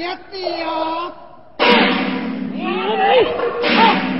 将来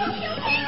Don't shoot him!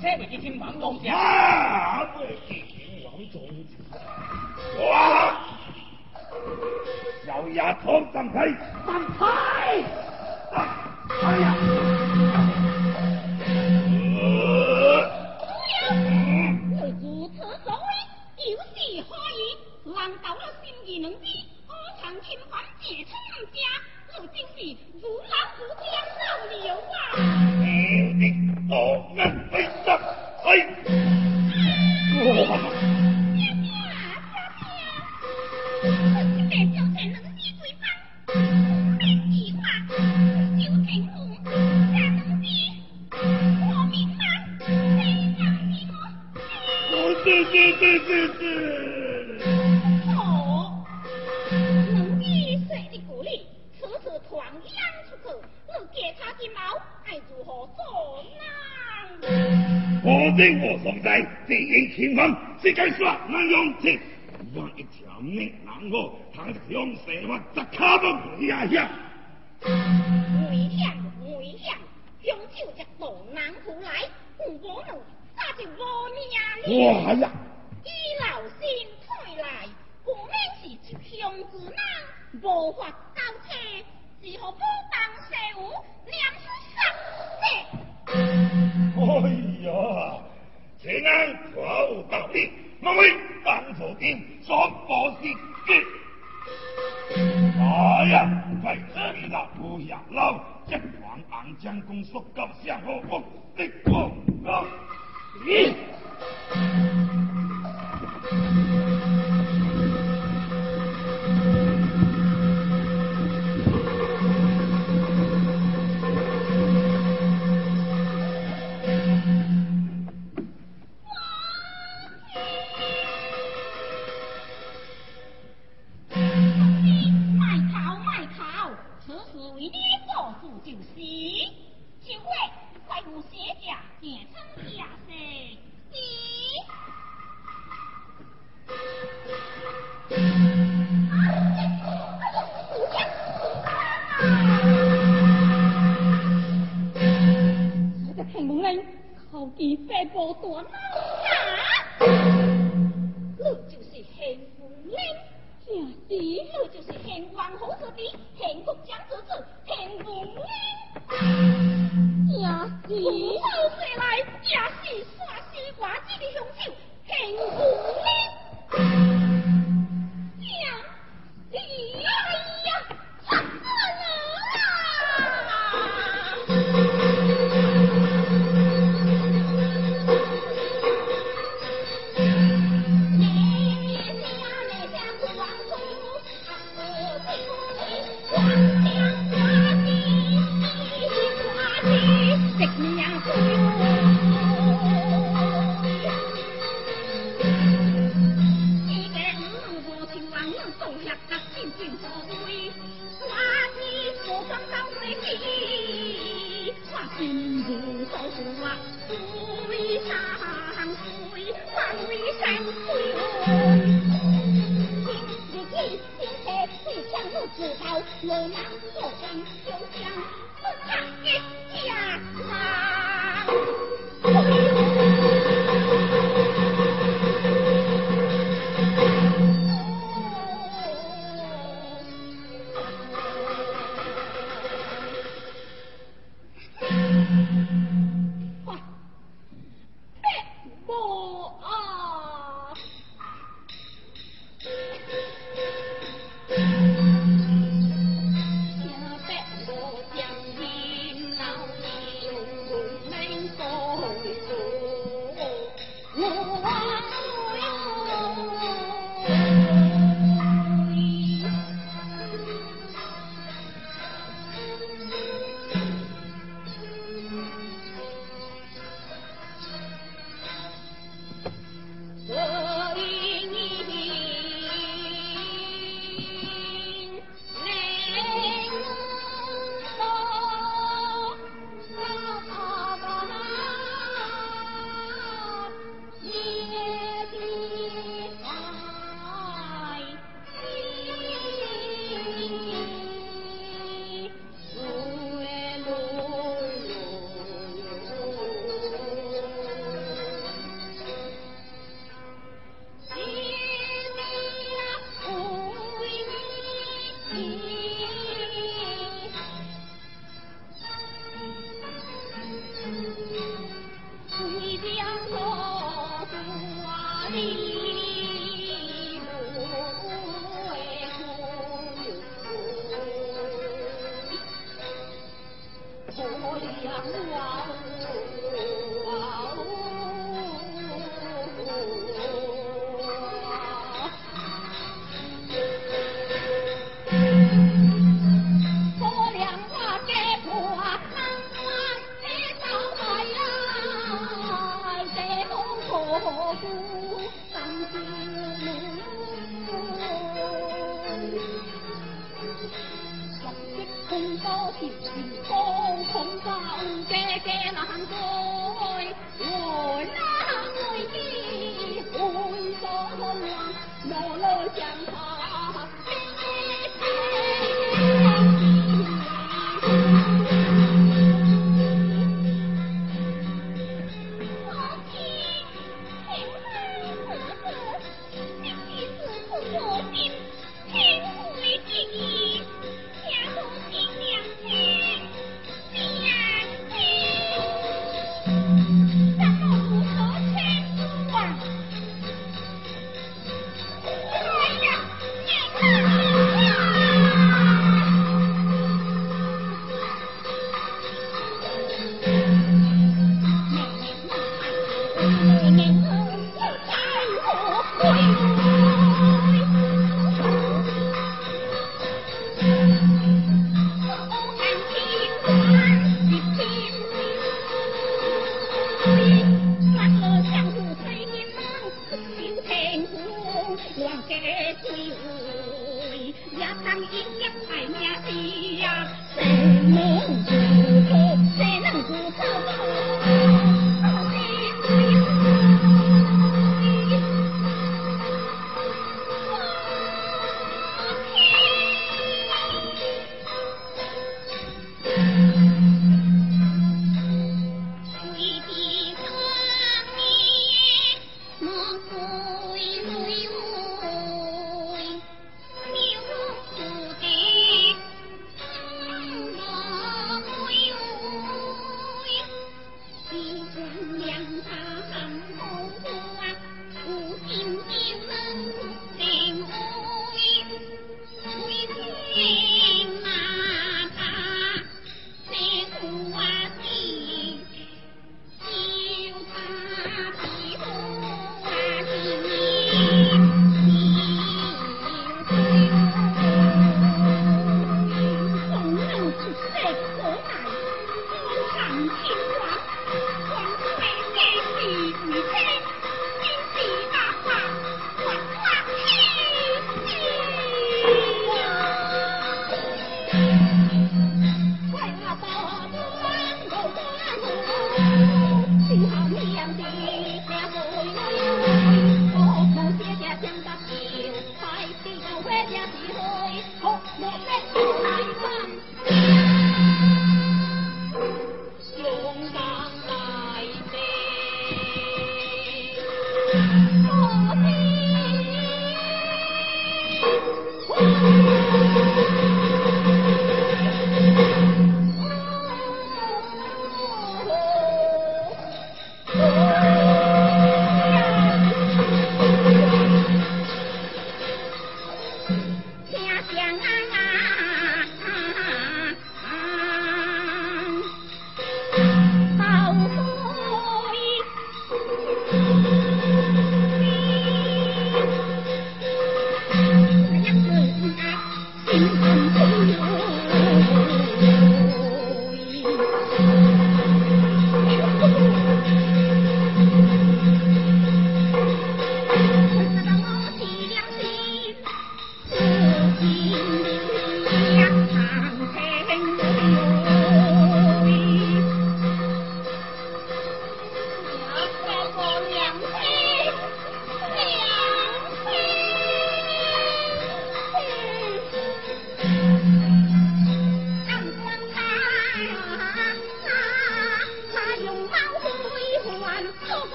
车咪天。天？哇！又一通神梯。神梯。哎呀！小美人，他这个，我咋看不顺眼呀？为娘，为娘，永久一龙南湖来，我我们咋就我娘呀？哇呀！一老心退来，我们是这乡子人，无法交车，只好不当社务，念是生的。哎呀，这人可有道理。莫非本府兵所不是计？哎呀，快知道不要老，将皇昂将功速告上河伯的功一。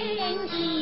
天地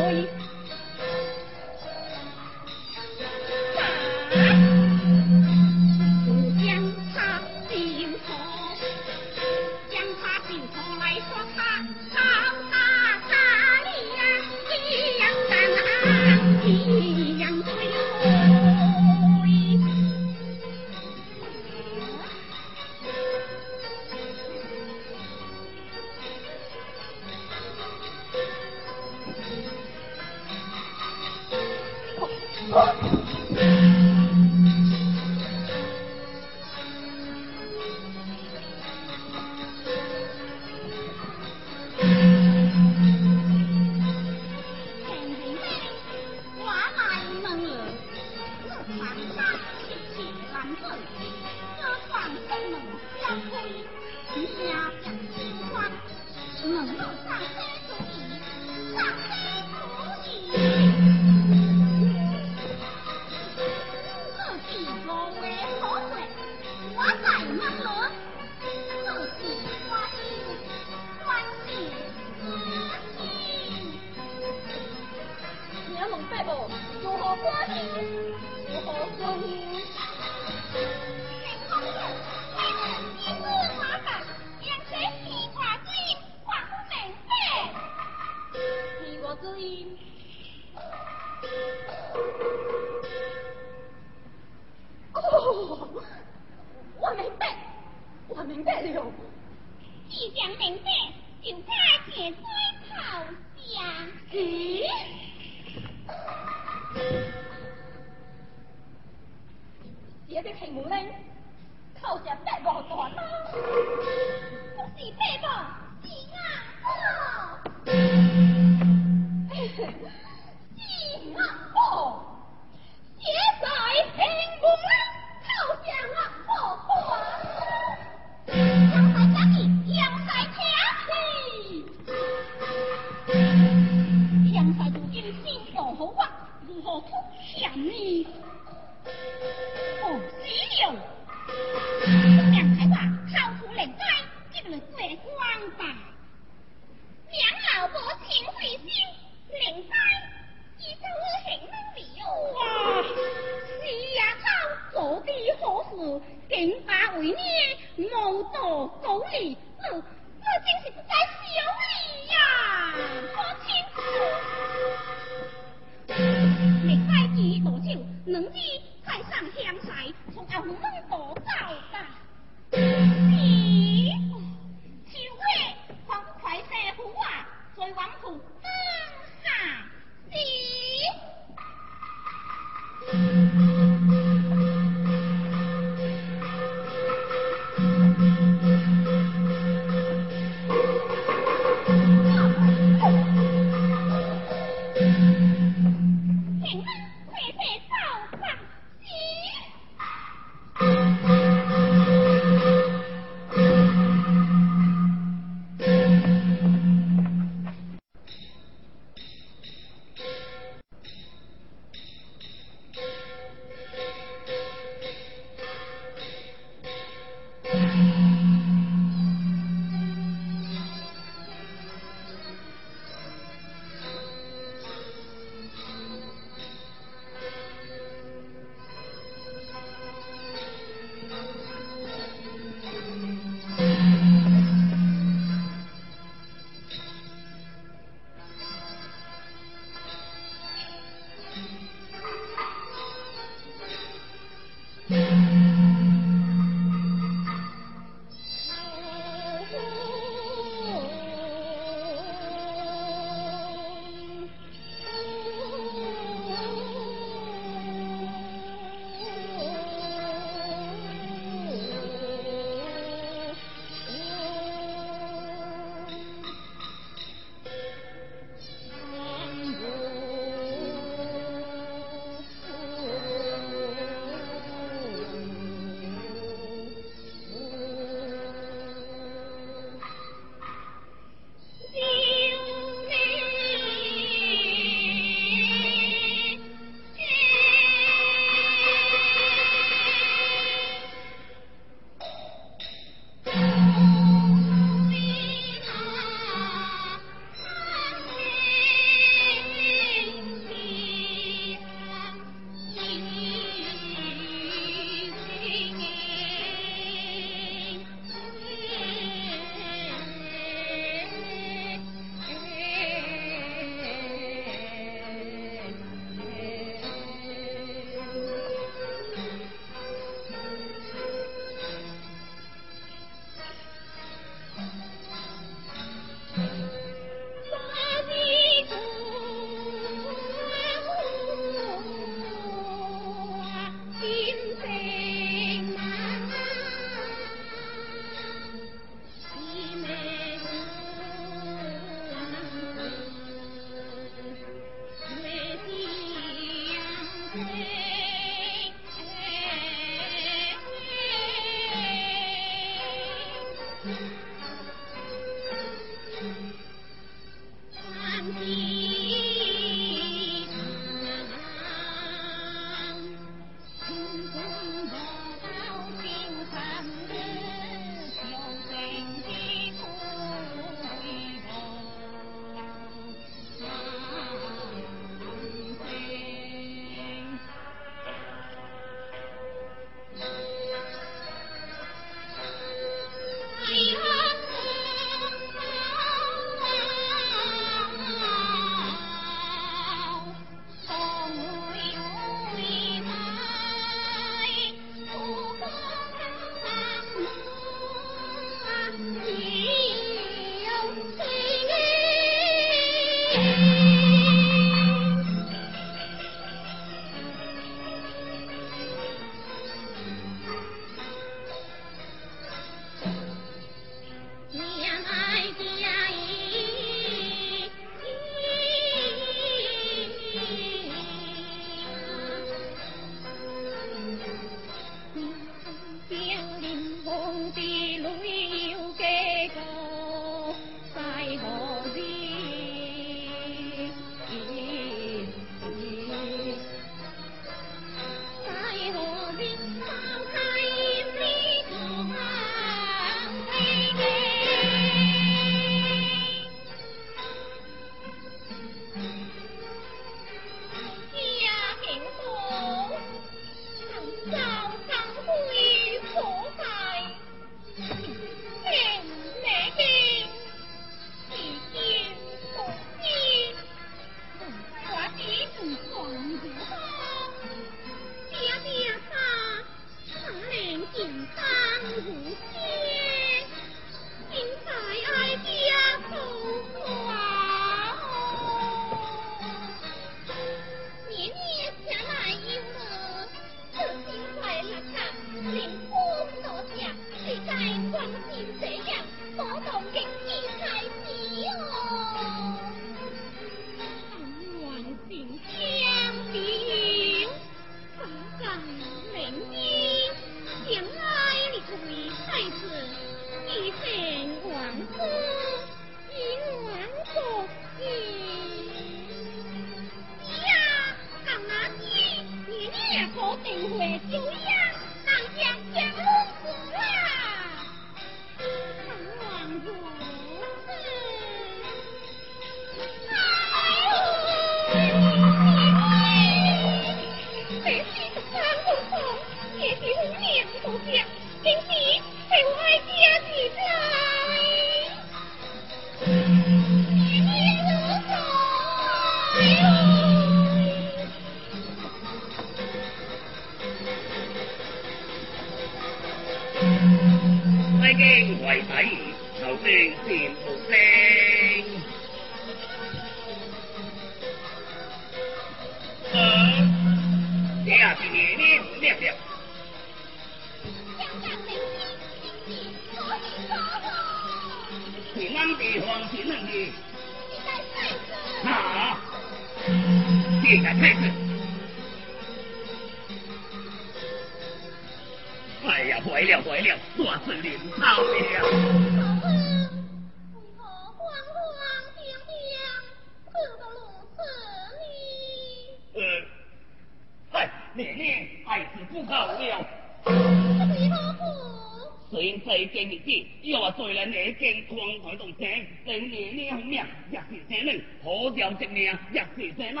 一命，也是一人。你个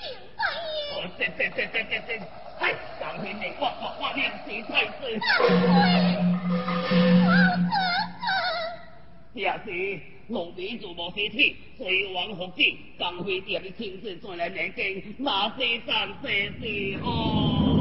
顶贵爷！我这这这这这这，哎，当年你我我我娘是太子。也是，奴婢就无事体，随王服旨，当妃爹的亲自前来领见，那是上帝的恩。